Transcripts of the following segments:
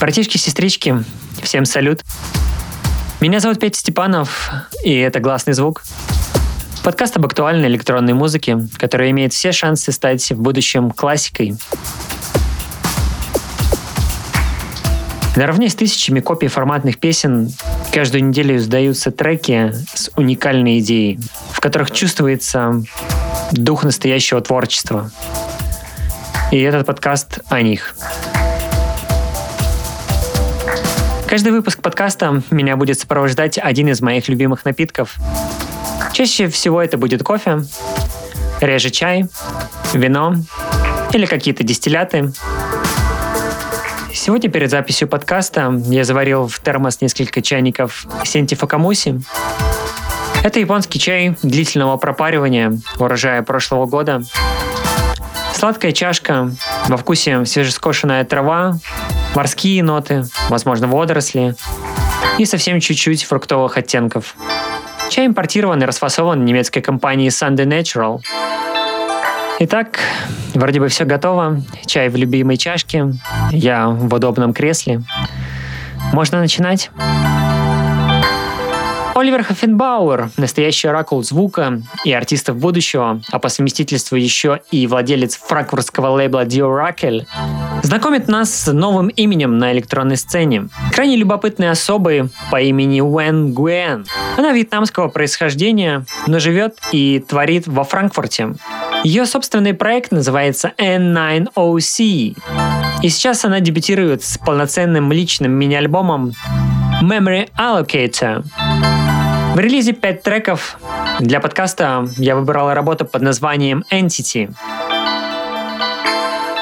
Братишки-сестрички, всем салют. Меня зовут Петя Степанов, и это «Гласный звук». Подкаст об актуальной электронной музыке, которая имеет все шансы стать в будущем классикой. Наравне с тысячами копий форматных песен каждую неделю издаются треки с уникальной идеей, в которых чувствуется дух настоящего творчества. И этот подкаст о них. Каждый выпуск подкаста меня будет сопровождать один из моих любимых напитков. Чаще всего это будет кофе, реже чай, вино или какие-то дистилляты. Сегодня перед записью подкаста я заварил в термос несколько чайников Сенти Факамуси. Это японский чай длительного пропаривания урожая прошлого года. Сладкая чашка, во вкусе свежескошенная трава, морские ноты, возможно, водоросли и совсем чуть-чуть фруктовых оттенков. Чай импортирован и расфасован немецкой компанией Sunday Natural. Итак, вроде бы все готово. Чай в любимой чашке, я в удобном кресле. Можно начинать? Оливер Хоффенбауэр, настоящий оракул звука и артистов будущего, а по совместительству еще и владелец франкфуртского лейбла The Oracle, знакомит нас с новым именем на электронной сцене. Крайне любопытной особой по имени Уэн Гуэн. Она вьетнамского происхождения, но живет и творит во Франкфурте. Ее собственный проект называется N9OC. И сейчас она дебютирует с полноценным личным мини-альбомом Memory Allocator. В релизе 5 треков. Для подкаста я выбрал работу под названием Entity.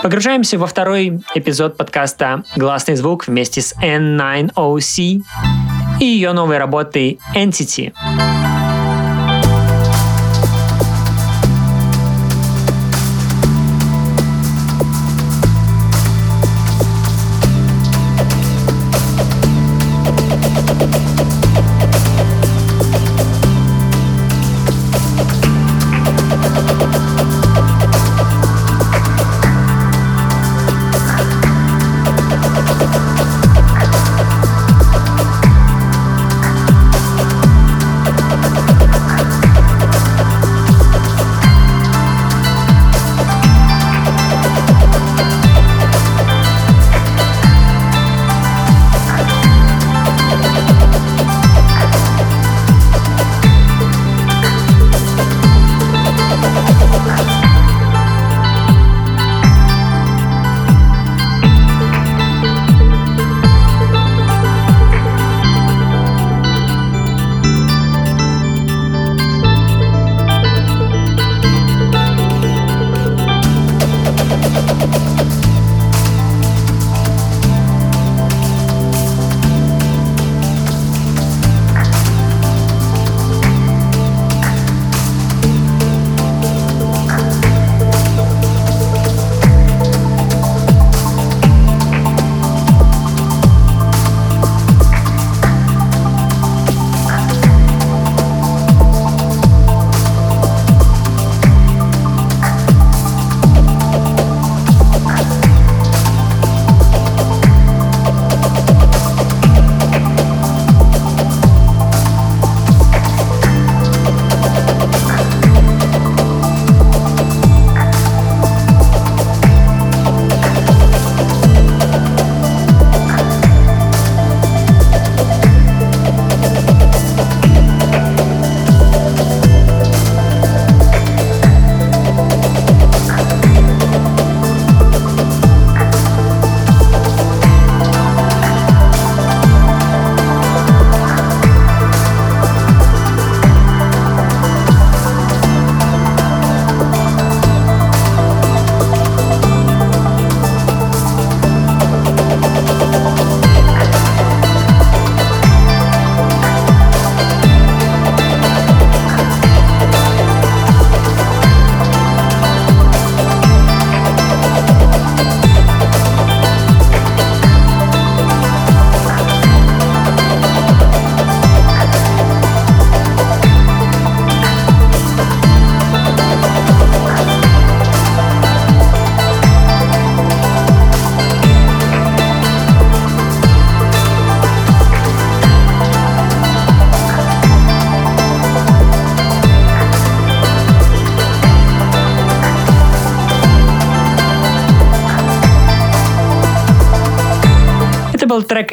Погружаемся во второй эпизод подкаста «Гласный звук» вместе с N9OC и ее новой работой Entity.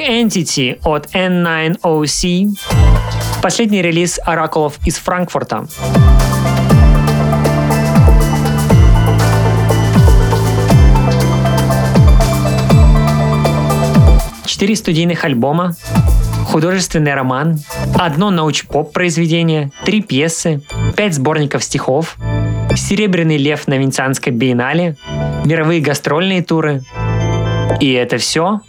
Entity от N9OC, последний релиз оракулов из Франкфурта. Четыре студийных альбома, художественный роман, одно науч-поп произведение, три пьесы, пять сборников стихов, Серебряный лев на Венецианской биеннале, мировые гастрольные туры. И это все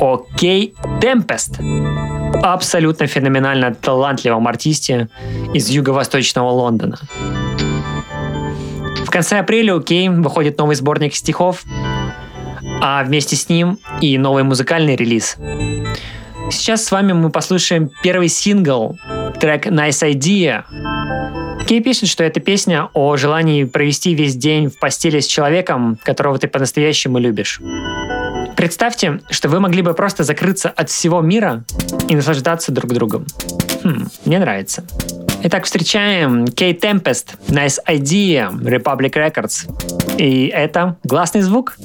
Окей Темпест. Абсолютно феноменально талантливом артисте из юго-восточного Лондона. В конце апреля у Кей выходит новый сборник стихов, а вместе с ним и новый музыкальный релиз. Сейчас с вами мы послушаем первый сингл, трек Nice Idea. Кей пишет, что это песня о желании провести весь день в постели с человеком, которого ты по-настоящему любишь. Представьте, что вы могли бы просто закрыться от всего мира и наслаждаться друг другом. Хм, мне нравится. Итак, встречаем Кей Tempest, Nice Idea, Republic Records. И это гласный звук.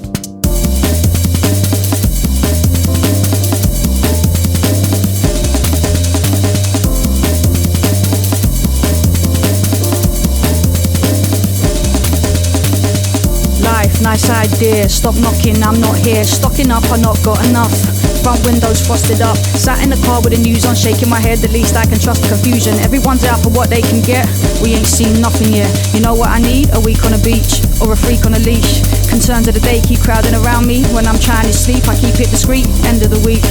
Nice idea. Stop knocking, I'm not here. Stocking up, I not got enough. Front windows frosted up. Sat in the car with the news on, shaking my head. The least I can trust confusion. Everyone's out for what they can get. We ain't seen nothing yet. You know what I need? A week on a beach or a freak on a leash. Concerns of the day keep crowding around me. When I'm trying to sleep, I keep it discreet. End of the week.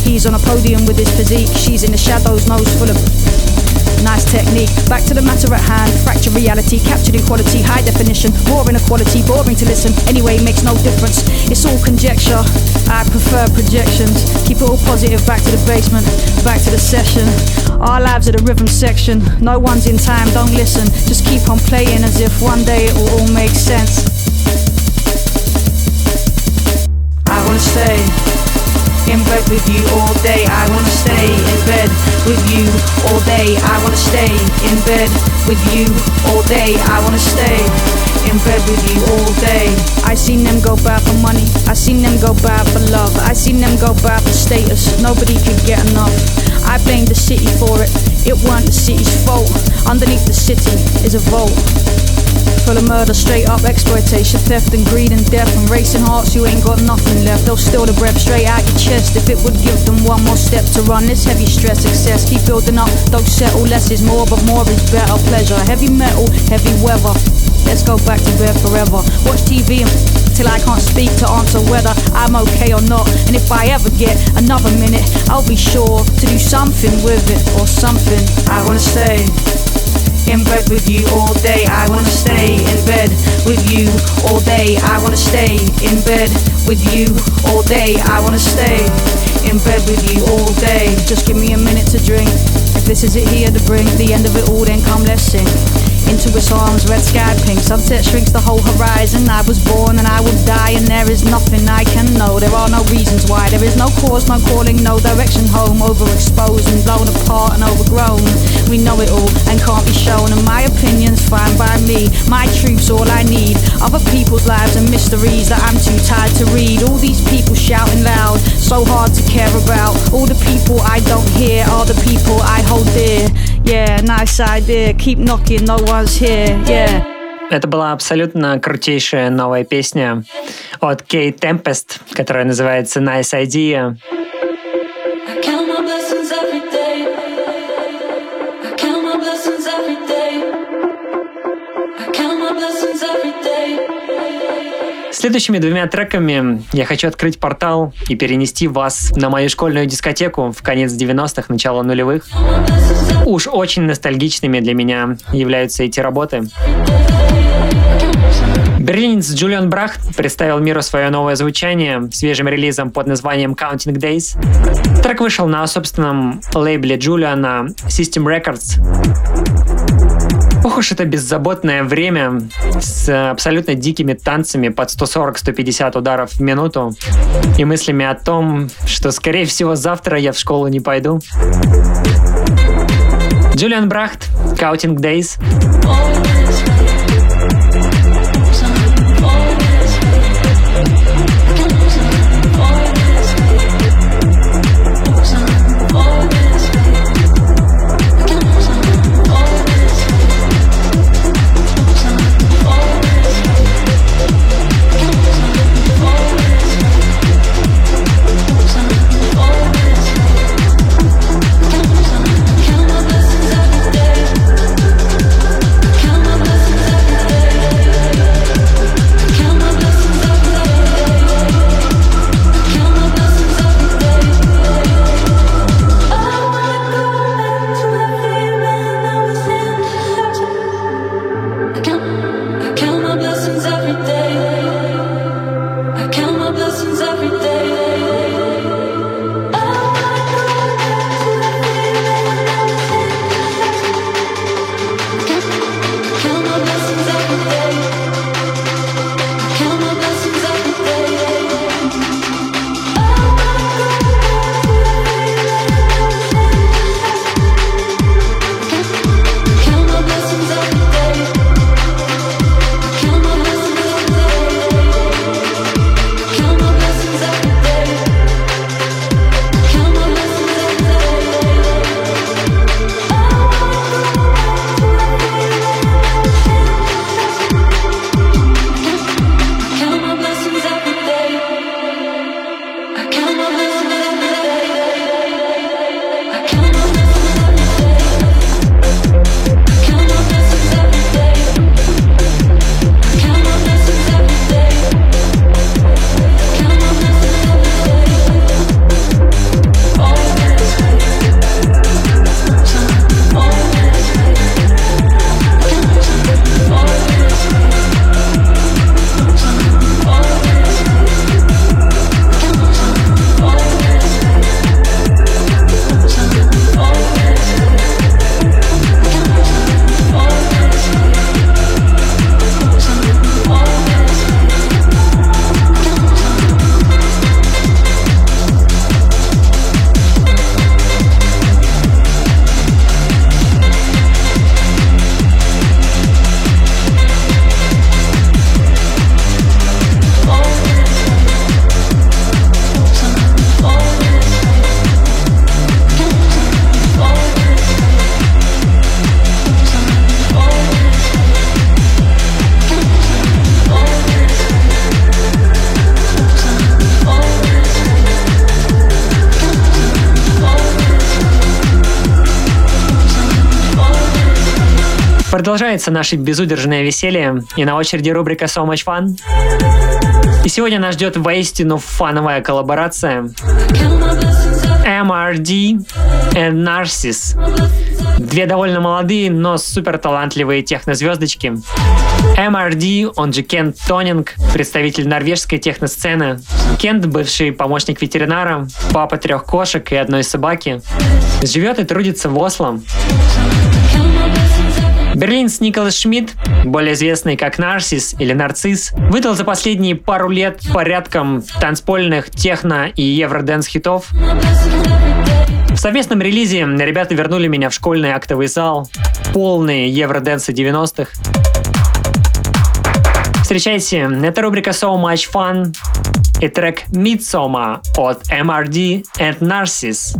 He's on a podium with his physique. She's in the shadows, nose full of nice technique. Back to the matter at hand, fracture reality, captured equality, high definition, more inequality, boring to listen. Anyway, makes no difference. It's all conjecture. I prefer projections. Keep it all positive. Back to the basement, back to the session. Our lives are the rhythm section. No one's in time, don't listen. Just keep on playing as if one day it will all make sense. I wanna stay in bed with you all day. I wanna stay in bed with you all day. I wanna stay in bed with you all day. I wanna stay in bed with you all day. I seen them go bad for money. I seen them go bad for love. I seen them go bad for status. Nobody could get enough. I blame the city for it. It weren't the city's fault. Underneath the city is a vault. Full of murder, straight up exploitation, theft and greed and death and racing hearts. You ain't got nothing left. They'll steal the breath straight out your chest if it would give them one more step to run. This heavy stress, excess, keep building up. Don't settle. Less is more, but more is better. Pleasure, heavy metal, heavy weather. Let's go back to bed forever. Watch TV till I can't speak to answer whether I'm okay or not. And if I ever get another minute, I'll be sure to do something with it or something. I wanna stay in bed with you all day. I wanna stay in bed with you all day. I wanna stay in bed with you all day. I wanna stay in bed with you all day. Just give me a minute to drink. If this is it here to bring the end of it all, then come let's sing into its arms, red sky pink. Sunset shrinks the whole horizon. I was born and I will die, and there is nothing I can know. There are no reasons why. There is no cause, no calling, no direction home. Overexposed and blown apart and overgrown. We know it all and can't be shown. And my opinion's fine by me. My truth's all I need. Other people's lives and mysteries that I'm too tired to read. All these people shouting loud, so hard to care about. All the people I don't hear are the people I hold dear. Yeah, nice idea. Keep knocking, no one's here. Yeah. Это была абсолютно крутейшая новая песня от Кей Tempest, которая называется Nice Idea. Следующими двумя треками я хочу открыть портал и перенести вас на мою школьную дискотеку в конец 90-х, начало нулевых. Уж очень ностальгичными для меня являются эти работы. Берлинец Джулиан Брахт представил миру свое новое звучание свежим релизом под названием Counting Days. Трек вышел на собственном лейбле Джулиана System Records. Ох уж это беззаботное время с абсолютно дикими танцами под 140-150 ударов в минуту и мыслями о том, что, скорее всего, завтра я в школу не пойду. Джулиан Брахт, Counting Days. Продолжается наше безудержное веселье, и на очереди рубрика So Much Fun. И сегодня нас ждет воистину фановая коллаборация MRD и Narcis. Две довольно молодые, но супер талантливые технозвездочки. MRD, он же Кент Тонинг, представитель норвежской техносцены. Кент, бывший помощник ветеринара, папа трех кошек и одной собаки. Живет и трудится в Осло. Берлинс Николас Шмидт, более известный как Нарсис или Нарцисс, выдал за последние пару лет порядком танцпольных, техно и евроденс хитов. В совместном релизе ребята вернули меня в школьный актовый зал, полные евроденсы 90-х. Встречайте, это рубрика So Much Fun и трек Midsommar от MRD and Narcissus.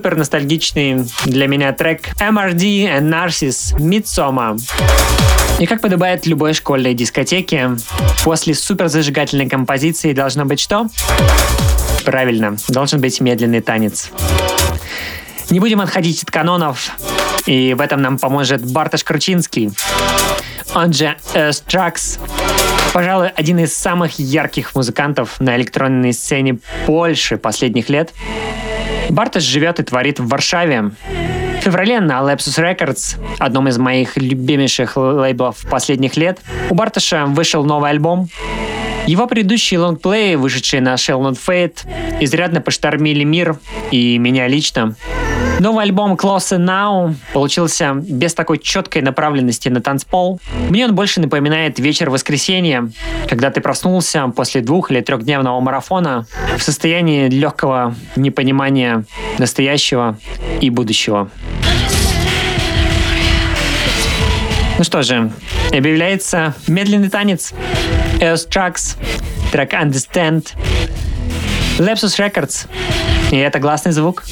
Супер ностальгичный для меня трек MRD and Narcis Midsommar. И как подобает любой школьной дискотеке, после супер зажигательной композиции должно быть что? Правильно, должен быть медленный танец. Не будем отходить от канонов, и в этом нам поможет Бартош Кручинский, он же Strax. Пожалуй, один из самых ярких музыкантов на электронной сцене Польши последних лет. Бартош живет и творит в Варшаве. В феврале на Lapsus Records, одном из моих любимейших лейблов последних лет, у Бартоша вышел новый альбом. Его предыдущие лонгплеи, вышедшие на Shell Not Fate, изрядно поштормили мир и меня лично. Новый альбом Close Now получился без такой четкой направленности на танцпол. Мне он больше напоминает вечер воскресенья, когда ты проснулся после двух или трехдневного марафона в состоянии легкого непонимания настоящего и будущего. Ну что же, объявляется медленный танец. Eos Tracks, трек Understand, Lepsus Records. И это гласный звук.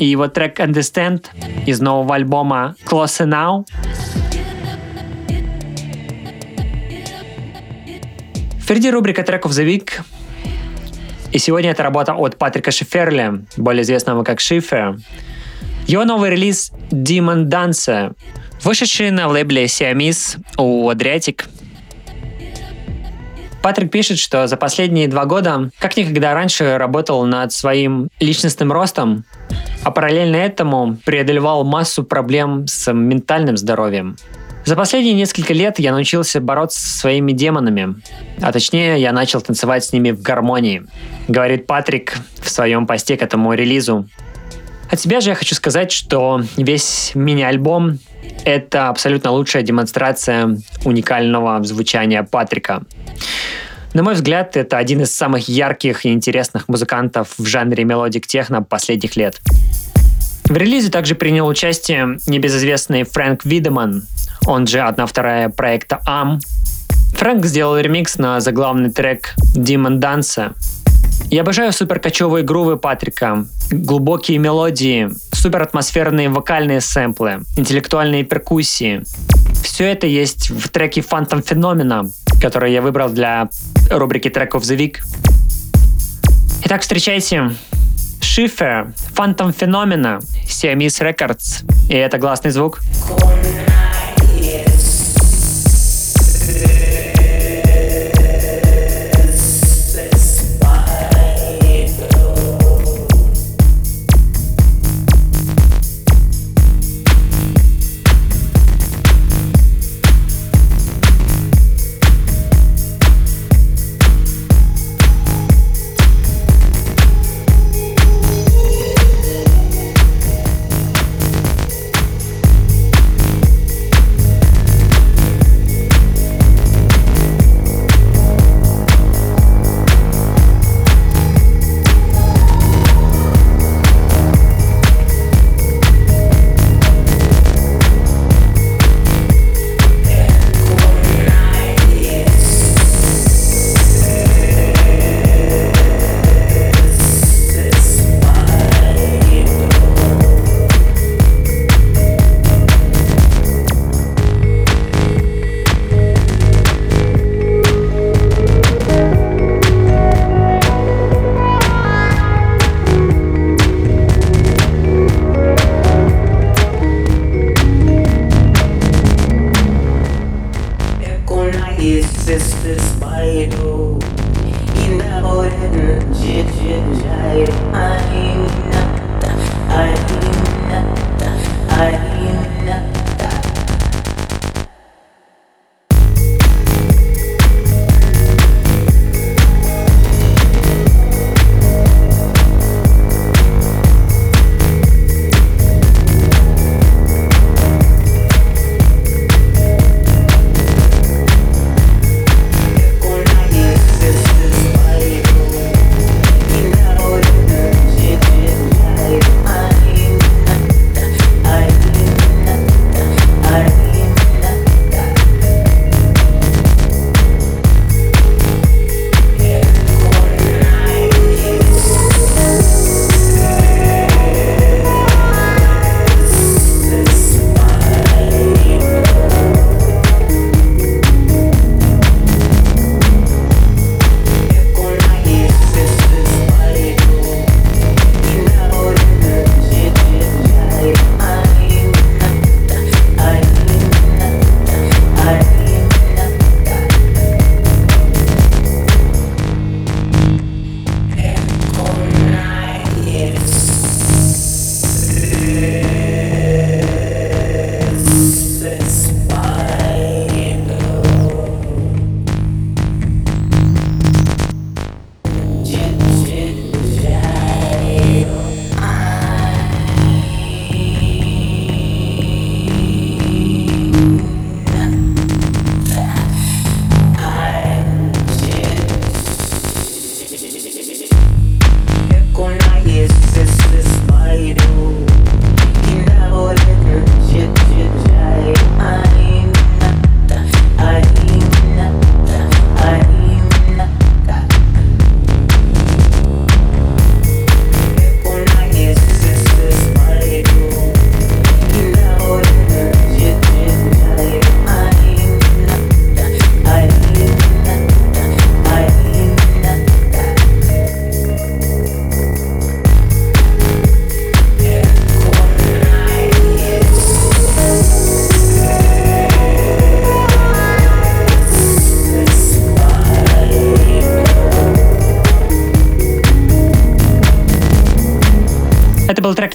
И его трек Understand из нового альбома Close Now. Впереди рубрика треков The Week. И сегодня это работа от Патрика Шиферли, более известного как Шифер. Его новый релиз Demon Dancer, вышедший на лейбле Siamese у Adriatic Патрик пишет, что за последние два года как никогда раньше работал над своим личностным ростом, а параллельно этому преодолевал массу проблем с ментальным здоровьем. За последние несколько лет я научился бороться со своими демонами, а точнее я начал танцевать с ними в гармонии, говорит Патрик в своем посте к этому релизу. От себя же я хочу сказать, что весь мини-альбом — это абсолютно лучшая демонстрация уникального звучания Патрика. На мой взгляд, это один из самых ярких и интересных музыкантов в жанре melodic техно последних лет. В релизе также принял участие небезызвестный Фрэнк Видеман, он же одна вторая проекта АМ. Фрэнк сделал ремикс на заглавный трек Demon Dance. Я обожаю суперкочевые грувы Патрика, глубокие мелодии, суператмосферные вокальные сэмплы, интеллектуальные перкуссии. Все это есть в треке Phantom Phenomena, который я выбрал для рубрики треков The Week. Итак, встречайте Шифер, Phantom Phenomena, Siamese Records. И это гласный звук.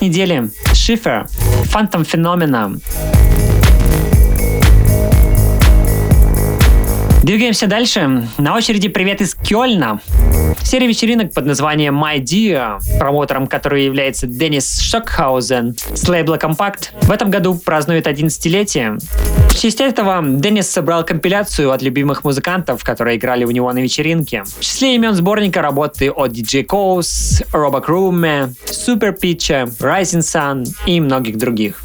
Недели Шифер, Phantom Phenomena. Двигаемся дальше. На очереди привет из Кёльна. Серия вечеринок под названием My Dear, промоутером которой является Деннис Шокхаузен с лейбла Compact, в этом году празднует 11-летие. В честь этого Деннис собрал компиляцию от любимых музыкантов, которые играли у него на вечеринке. В числе имен сборника работы от DJ Coase, Роба Круме, Super Pitch, Rising Sun и многих других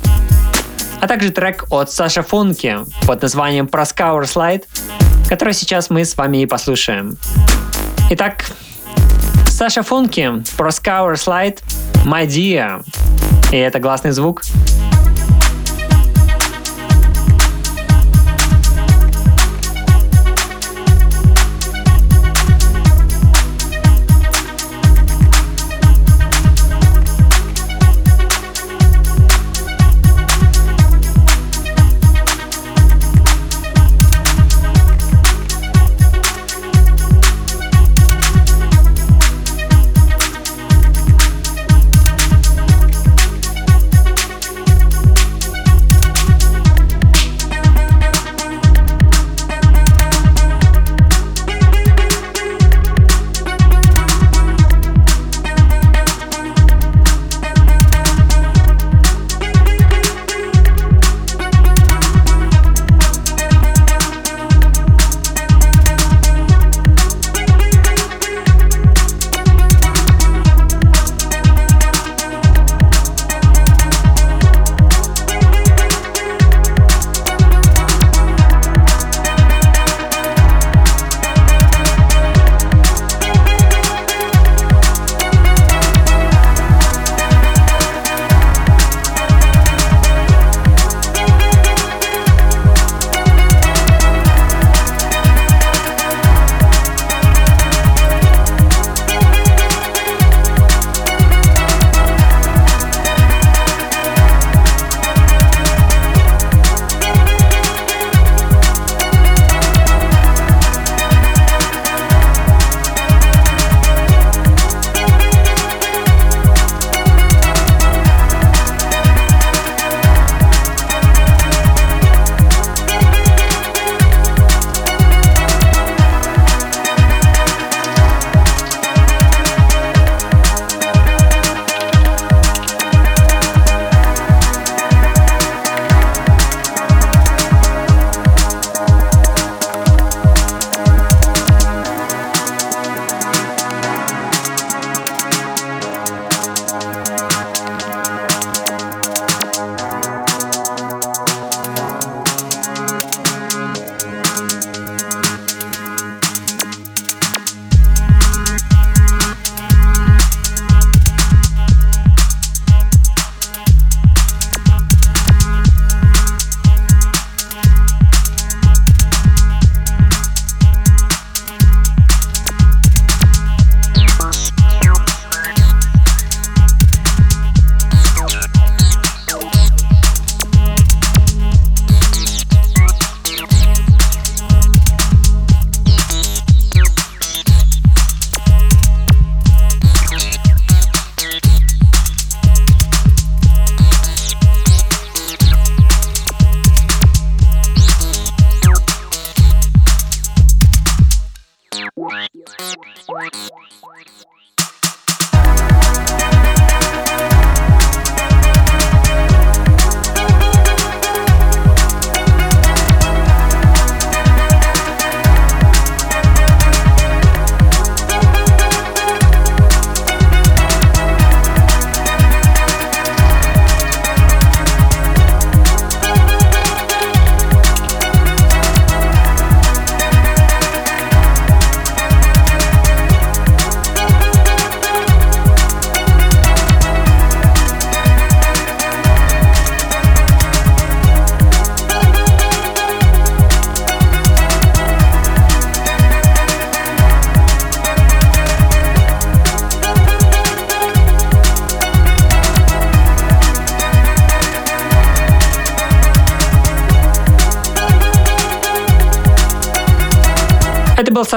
а также трек от Саша Функи под названием Proskour Slide, который сейчас мы с вами и послушаем. Итак, Саша Функи, Proskour Slide, My Dear. И это гласный звук.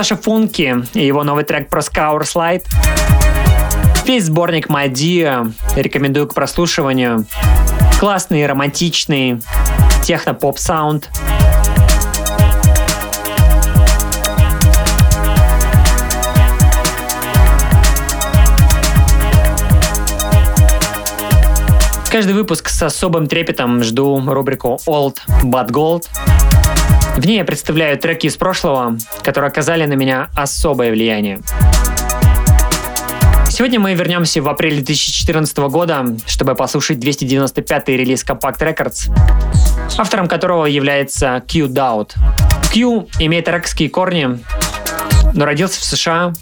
Саша Функи и его новый трек про Scour Slide. Весь сборник Dear рекомендую к прослушиванию. Классный, романтичный, техно-поп-саунд. Каждый выпуск с особым трепетом жду рубрику Old But Gold. В ней я представляю треки из прошлого, которые оказали на меня особое влияние. Сегодня мы вернемся в апреле 2014 года, чтобы послушать 295-й релиз Compact Records, автором которого является Q Doubt. Q имеет иракские корни, но родился в США,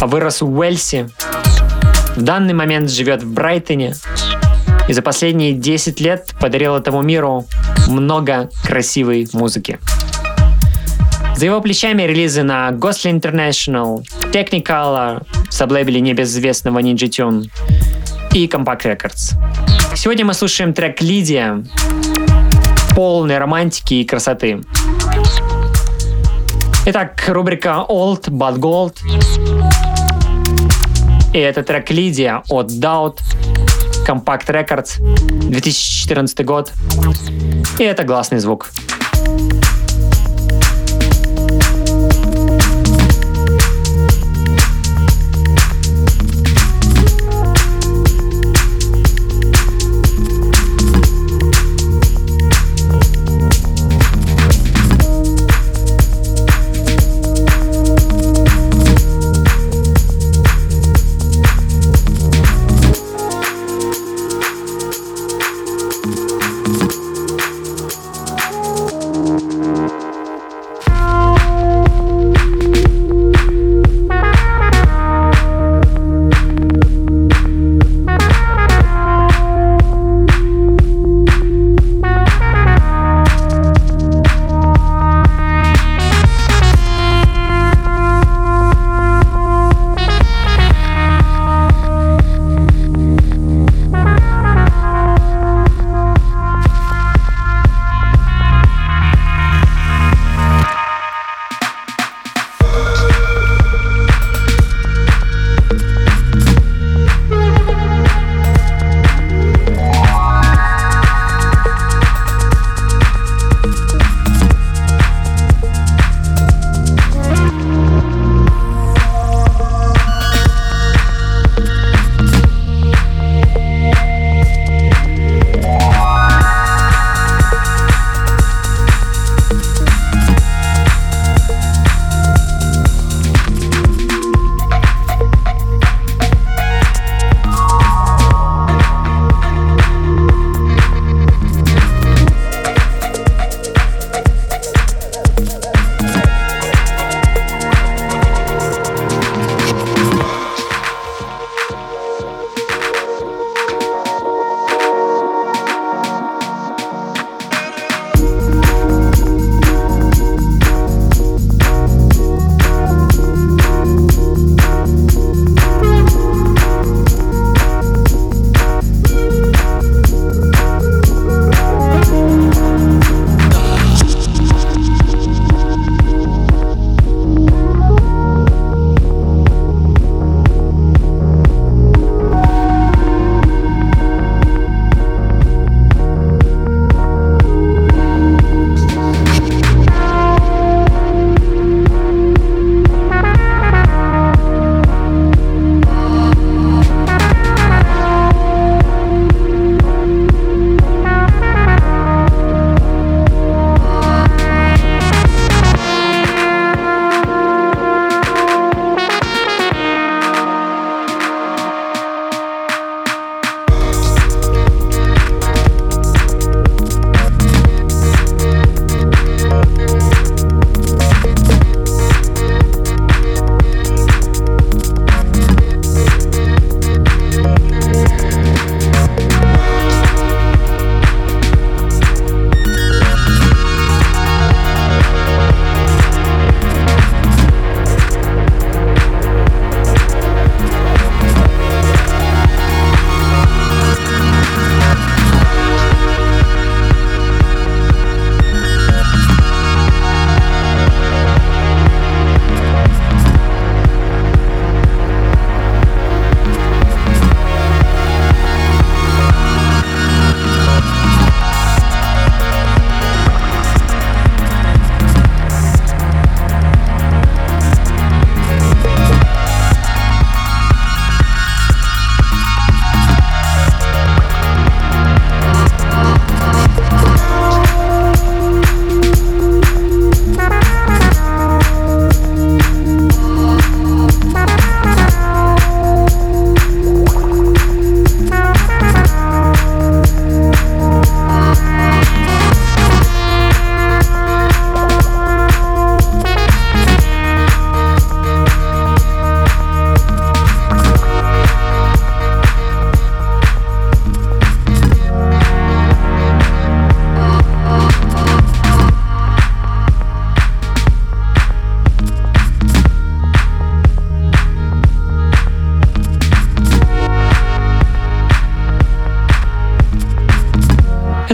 а вырос в Уэльсе. В данный момент живет в Брайтоне и за последние 10 лет подарил этому миру много красивой музыки. За его плечами релизы на Ghostly International, Technicolor, саблейбеле небезызвестного Ninja Tune и Compact Records. Сегодня мы слушаем трек «Лидия», полный романтики и красоты. Итак, рубрика Old But Gold. И это трек «Лидия» от Doubt, Compact Records, 2014 год. И это гласный звук.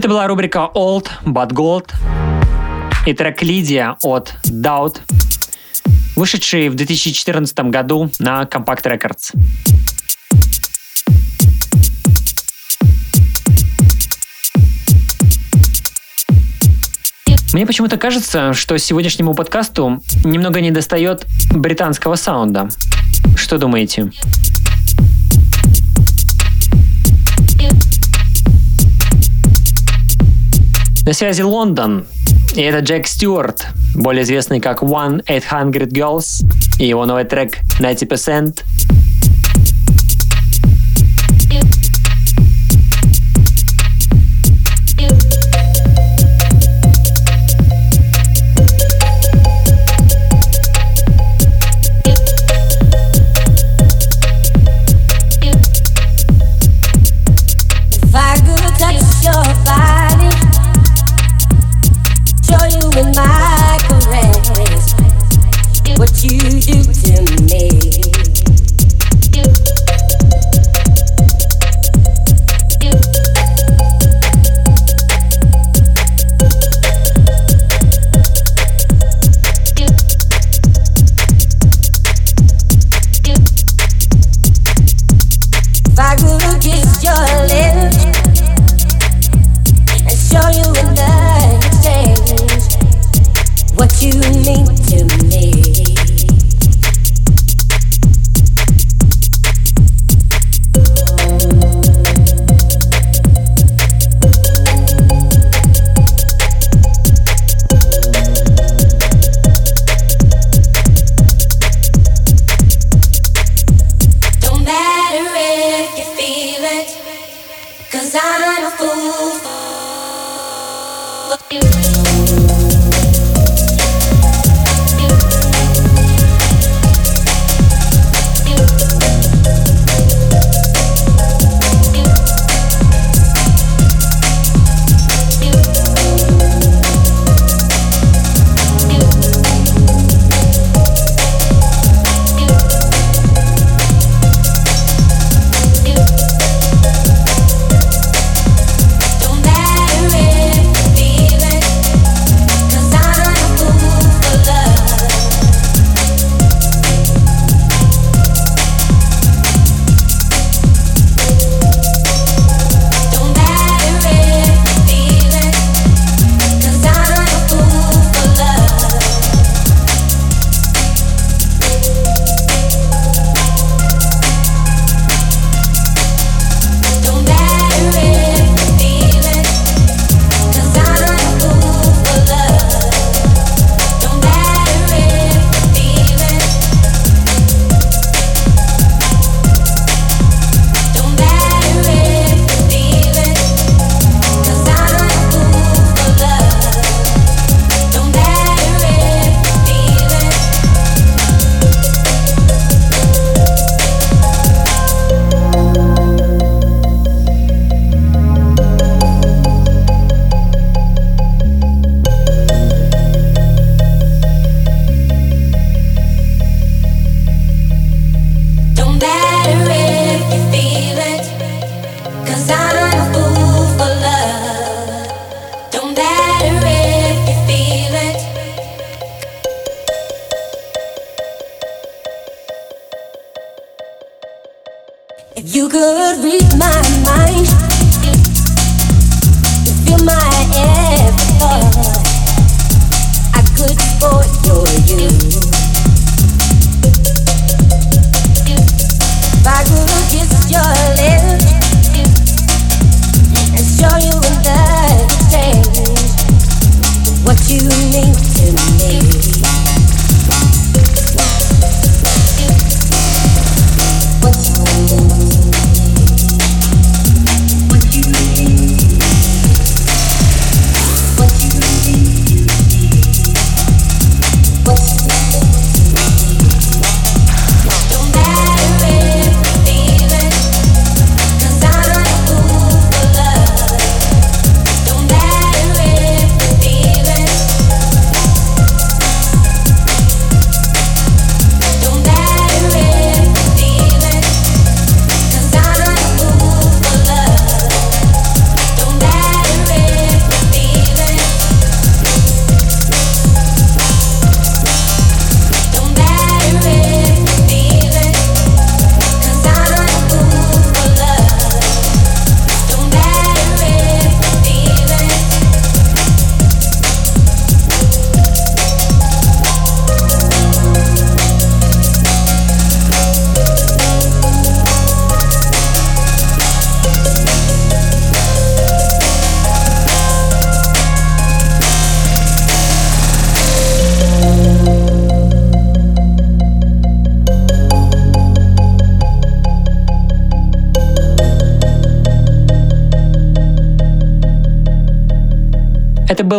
Это была рубрика Old But Gold и трек Лидия от Doubt, вышедший в 2014 году на Compact Records. Мне почему-то кажется, что сегодняшнему подкасту немного не достает британского саунда. Что думаете? На связи Лондон. И это Джек Стюарт, более известный как One 800 Girls, и его новый трек 90%.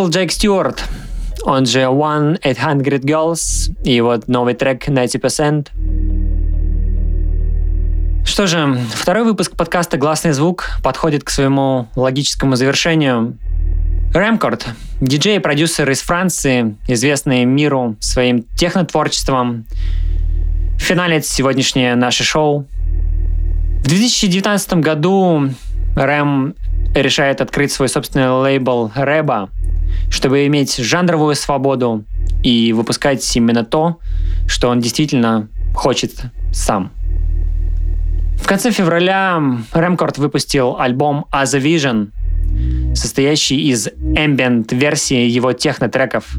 Был Джейк Стюарт, он же One 800 Girls и его новый трек 90%. Что же, второй выпуск подкаста «Гласный звук» подходит к своему логическому завершению. Рэмкорд, диджей и продюсер из Франции, известный миру своим технотворчеством, финалит сегодняшнее наше шоу. В 2019 году Рэм решает открыть свой собственный лейбл Рэба, чтобы иметь жанровую свободу и выпускать именно то, что он действительно хочет сам. В конце февраля Рэмкорд выпустил альбом As a Vision, состоящий из ambient-версии его техно-треков.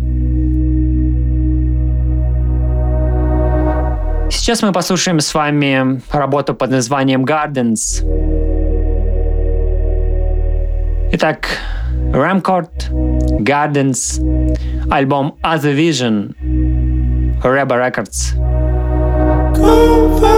Сейчас мы послушаем с вами работу под названием Gardens. Итак, Рамкорд, Gardens, album Other Vision, Reba Records. Comfort.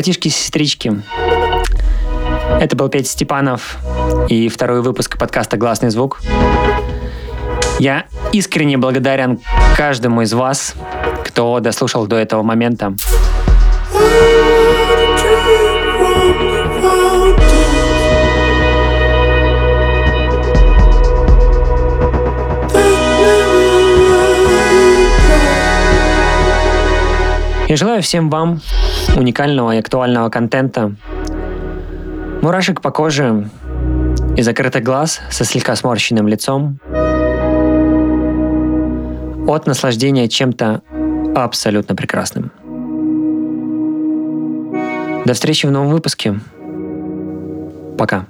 Братишки и сестрички, это был Петя Степанов и второй выпуск подкаста «Гласный звук». Я искренне благодарен каждому из вас, кто дослушал до этого момента. Я желаю всем вам уникального и актуального контента, мурашек по коже и закрытых глаз со слегка сморщенным лицом, от наслаждения чем-то абсолютно прекрасным. До встречи в новом выпуске. Пока.